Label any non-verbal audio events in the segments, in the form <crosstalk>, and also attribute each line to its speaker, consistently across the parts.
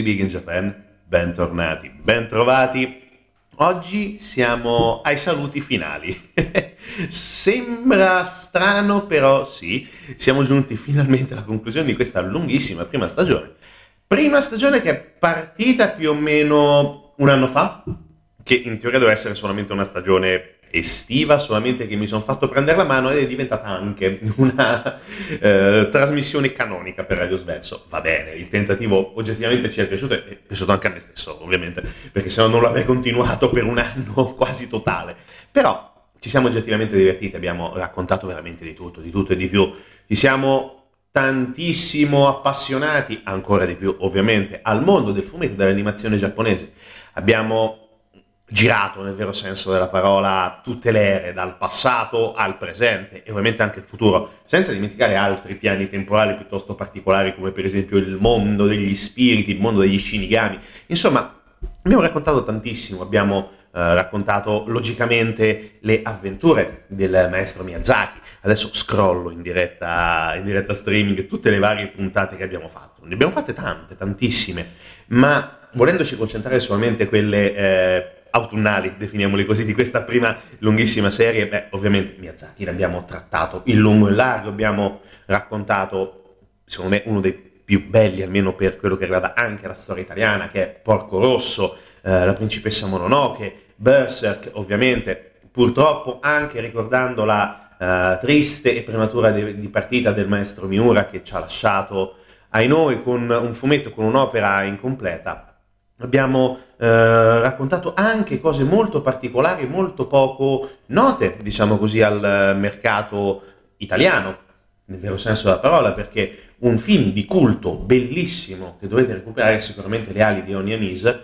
Speaker 1: di Big in Japan, bentornati, bentrovati. Oggi siamo ai saluti finali. <laughs> Sembra strano, però sì, siamo giunti finalmente alla conclusione di questa lunghissima prima stagione. Prima stagione che è partita più o meno un anno fa, che in teoria doveva essere solamente una stagione estiva, solamente che mi sono fatto prendere la mano ed è diventata anche una eh, trasmissione canonica per Radio Sverso. Va bene, il tentativo oggettivamente ci è piaciuto e è piaciuto anche a me stesso, ovviamente, perché se no non l'avrei continuato per un anno <laughs> quasi totale. Però ci siamo oggettivamente divertiti, abbiamo raccontato veramente di tutto, di tutto e di più. Ci siamo tantissimo appassionati, ancora di più ovviamente, al mondo del fumetto e dell'animazione giapponese. Abbiamo girato nel vero senso della parola tutte le ere, dal passato al presente e ovviamente anche il futuro, senza dimenticare altri piani temporali piuttosto particolari come per esempio il mondo degli spiriti, il mondo degli shinigami. Insomma, abbiamo raccontato tantissimo, abbiamo eh, raccontato logicamente le avventure del maestro Miyazaki. Adesso scrollo in diretta, in diretta streaming tutte le varie puntate che abbiamo fatto. Ne abbiamo fatte tante, tantissime, ma volendoci concentrare solamente quelle... Eh, autunnali, definiamoli così, di questa prima lunghissima serie, beh, ovviamente Miyazaki l'abbiamo trattato in lungo e in largo, abbiamo raccontato, secondo me, uno dei più belli, almeno per quello che riguarda anche la storia italiana, che è Porco Rosso, eh, la principessa Mononoke, Berserk, ovviamente, purtroppo anche ricordando la eh, triste e prematura di, di partita del maestro Miura che ci ha lasciato ai noi con un fumetto, con un'opera incompleta, Abbiamo eh, raccontato anche cose molto particolari, molto poco note, diciamo così, al mercato italiano, nel vero senso della parola, perché un film di culto bellissimo che dovete recuperare sicuramente Le ali di Oni Amis,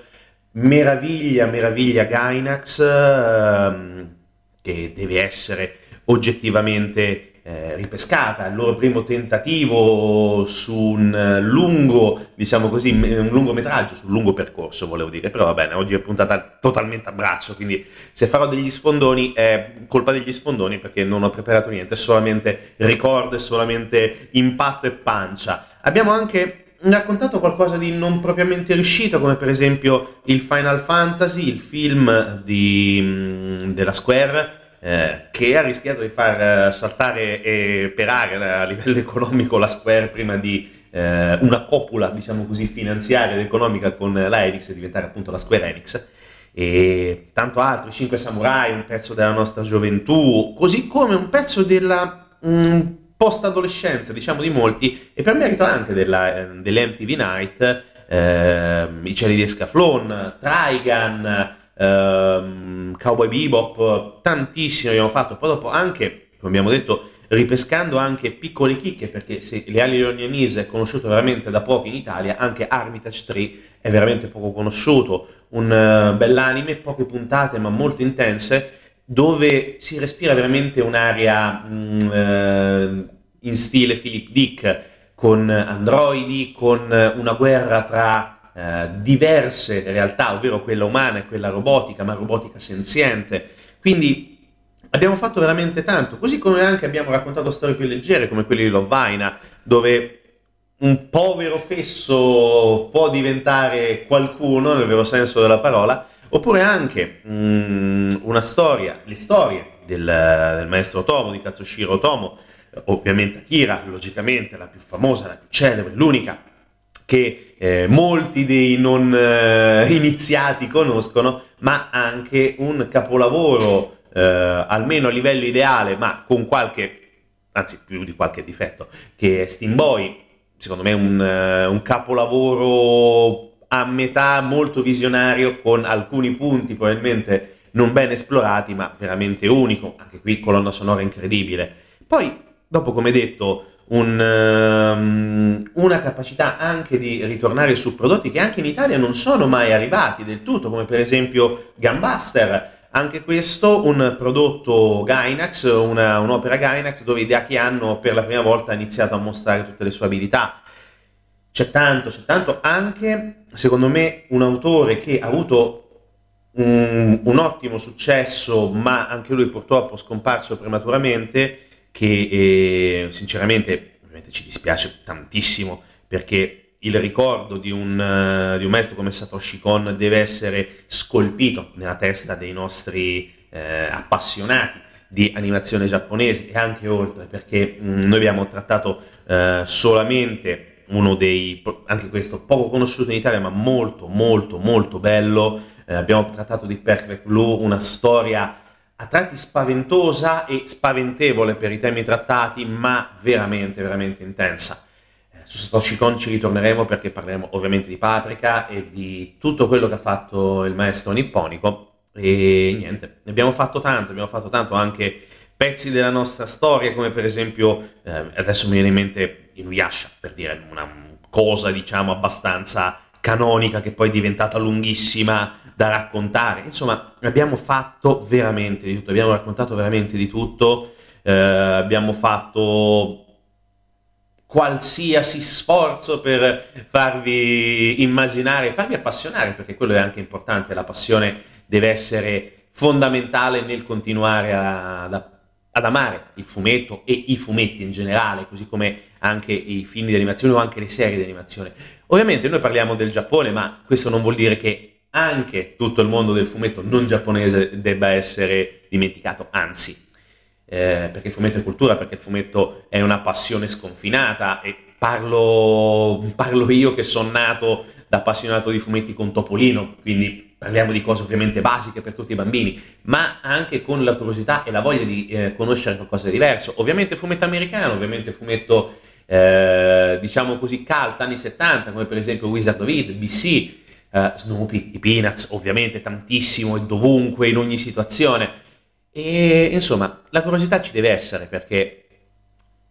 Speaker 1: meraviglia, meraviglia Gainax, ehm, che deve essere oggettivamente eh, ripescata, il loro primo tentativo su un lungo, diciamo così, un lungometraggio, su un lungo percorso volevo dire, però va bene, oggi è puntata totalmente a braccio, quindi se farò degli sfondoni è colpa degli sfondoni perché non ho preparato niente, solamente ricordo, è solamente impatto e pancia. Abbiamo anche raccontato qualcosa di non propriamente riuscito, come per esempio il Final Fantasy, il film di, mm, della Square, eh, che ha rischiato di far eh, saltare e perare a livello <laughs> economico la Square prima di eh, una copula, diciamo così, finanziaria ed economica con la Enix e diventare appunto la Square Enix. E tanto altro, i Cinque Samurai, un pezzo della nostra gioventù, così come un pezzo della mm, post-adolescenza, diciamo di molti, e per merito anche della, eh, dell'MTV Night, eh, I cieli di Escaflon, Trigun, ehm, Cowboy Bebop, tantissimo abbiamo fatto, poi dopo anche, come abbiamo detto, ripescando anche piccole chicche, perché se le ali Leonianese è conosciuto veramente da poco in Italia, anche Armitage 3 è veramente poco conosciuto, un uh, bell'anime, poche puntate ma molto intense, dove si respira veramente un'area mh, mm, eh, in stile Philip Dick, con androidi, con una guerra tra eh, diverse realtà, ovvero quella umana e quella robotica, ma robotica senziente. Quindi abbiamo fatto veramente tanto, così come anche abbiamo raccontato storie più leggere come quelle di Lovaina, dove un povero fesso può diventare qualcuno nel vero senso della parola, oppure anche mm, una storia, le storie del, del maestro Tomo, di Katsushiro Tomo, ovviamente Akira, logicamente la più famosa, la più celebre, l'unica che eh, molti dei non eh, <laughs> iniziati conoscono, ma anche un capolavoro, eh, almeno a livello ideale, ma con qualche, anzi più di qualche difetto, che è Steam Boy, secondo me un, uh, un capolavoro a metà molto visionario, con alcuni punti probabilmente non ben esplorati, ma veramente unico, anche qui colonna sonora incredibile. Poi, dopo come detto, un, um, una capacità anche di ritornare su prodotti che anche in Italia non sono mai arrivati del tutto, come per esempio Gambuster. Anche questo un prodotto Gainax, una, un'opera Gainax dove i Deaki hanno per la prima volta iniziato a mostrare tutte le sue abilità. C'è tanto, c'è tanto anche, secondo me, un autore che ha avuto un, un ottimo successo, ma anche lui purtroppo scomparso prematuramente, che eh, sinceramente ovviamente ci dispiace tantissimo perché il ricordo di un, uh, di un, maestro come Satoshi Kon deve essere scolpito nella testa dei nostri uh, appassionati di animazione giapponese e anche oltre, perché mh, mm, noi abbiamo trattato uh, solamente uno dei, anche questo poco conosciuto in Italia, ma molto, molto, molto bello. abbiamo trattato di Perfect Blue, una storia a tratti spaventosa e spaventevole per i temi trattati, ma veramente, veramente intensa. Eh, su Satoshi Kon ci ritorneremo perché parleremo ovviamente di Paprika e di tutto quello che ha fatto il maestro nipponico. E niente, ne abbiamo fatto tanto, abbiamo fatto tanto anche pezzi della nostra storia, come per esempio, eh, adesso mi viene in mente Inuyasha, per dire una cosa diciamo abbastanza canonica che poi è diventata lunghissima da raccontare. Insomma, abbiamo fatto veramente di tutto, abbiamo raccontato veramente di tutto, eh, abbiamo fatto qualsiasi sforzo per farvi immaginare, farvi appassionare, perché quello è anche importante, la passione deve essere fondamentale nel continuare a, ad, ad amare il fumetto e i fumetti in generale, così come anche i film di animazione o anche le serie di animazione. Ovviamente noi parliamo del Giappone, ma questo non vuol dire che anche tutto il mondo del fumetto non giapponese debba essere dimenticato, anzi, eh, perché il fumetto è cultura, perché il fumetto è una passione sconfinata e parlo, parlo io che sono nato da appassionato di fumetti con Topolino, quindi parliamo di cose ovviamente basiche per tutti i bambini, ma anche con la curiosità e la voglia di eh, conoscere qualcosa di diverso. Ovviamente fumetto americano, ovviamente fumetto, eh, diciamo così, cult, anni 70, come per esempio Wizard of Id, BC, uh, Snoopy, i Peanuts, ovviamente tantissimo e dovunque, in ogni situazione. E insomma, la curiosità ci deve essere perché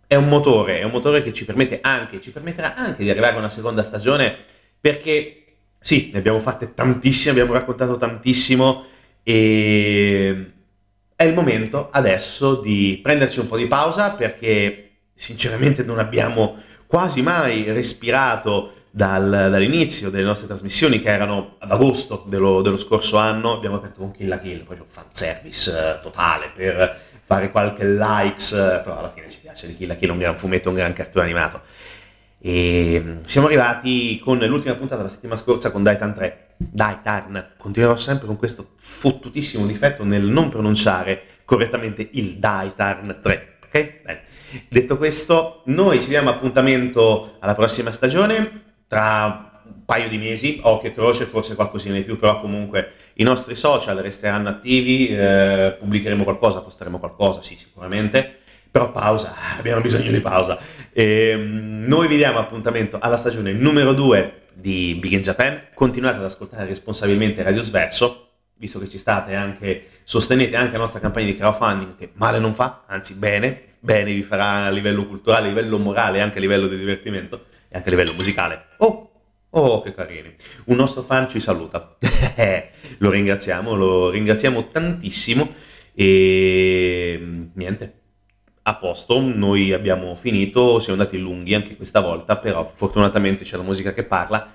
Speaker 1: è un motore, è un motore che ci permette anche, ci permetterà anche di arrivare a una seconda stagione perché sì, ne abbiamo fatte tantissime, abbiamo raccontato tantissimo e è il momento adesso di prenderci un po' di pausa perché sinceramente non abbiamo quasi mai respirato dal, dall'inizio delle nostre trasmissioni che erano ad agosto dello, dello, scorso anno, abbiamo aperto con Kill la Kill, proprio fanservice eh, totale per fare qualche likes, eh, però alla fine ci piace di Kill la Kill, un gran fumetto, un gran cartone animato. E mm, siamo arrivati con l'ultima puntata la settimana scorsa con Daitan 3. Daitan, continuerò sempre con questo fottutissimo difetto nel non pronunciare correttamente il Daitan 3. Ok? Bene. Detto questo, noi ci diamo appuntamento alla prossima stagione tra un paio di mesi, occhio e croce, forse qualcosina di più, però comunque i nostri social resteranno attivi, eh, pubblicheremo qualcosa, posteremo qualcosa, sì, sicuramente, però pausa, <laughs> abbiamo bisogno di pausa. E, ehm, noi vi diamo appuntamento alla stagione numero 2 di Big in Japan, continuate ad ascoltare responsabilmente Radio Sverso, visto che ci state anche, sostenete anche la nostra campagna di crowdfunding che male non fa, anzi bene, bene vi farà a livello culturale, a livello morale anche a livello di divertimento e anche a livello musicale. Oh, oh, che carini. Un nostro fan ci saluta. <laughs> lo ringraziamo, lo ringraziamo tantissimo e niente. A posto, noi abbiamo finito, siamo andati lunghi anche questa volta, però fortunatamente c'è la musica che parla.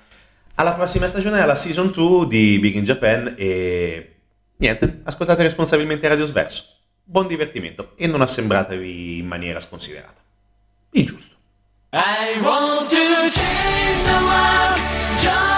Speaker 1: Alla prossima stagione, alla season 2 di Big in Japan e niente, ascoltate responsabilmente Radio Sverso. Buon divertimento e non assembratevi in maniera sconsiderata. Il giusto. I want to change the world.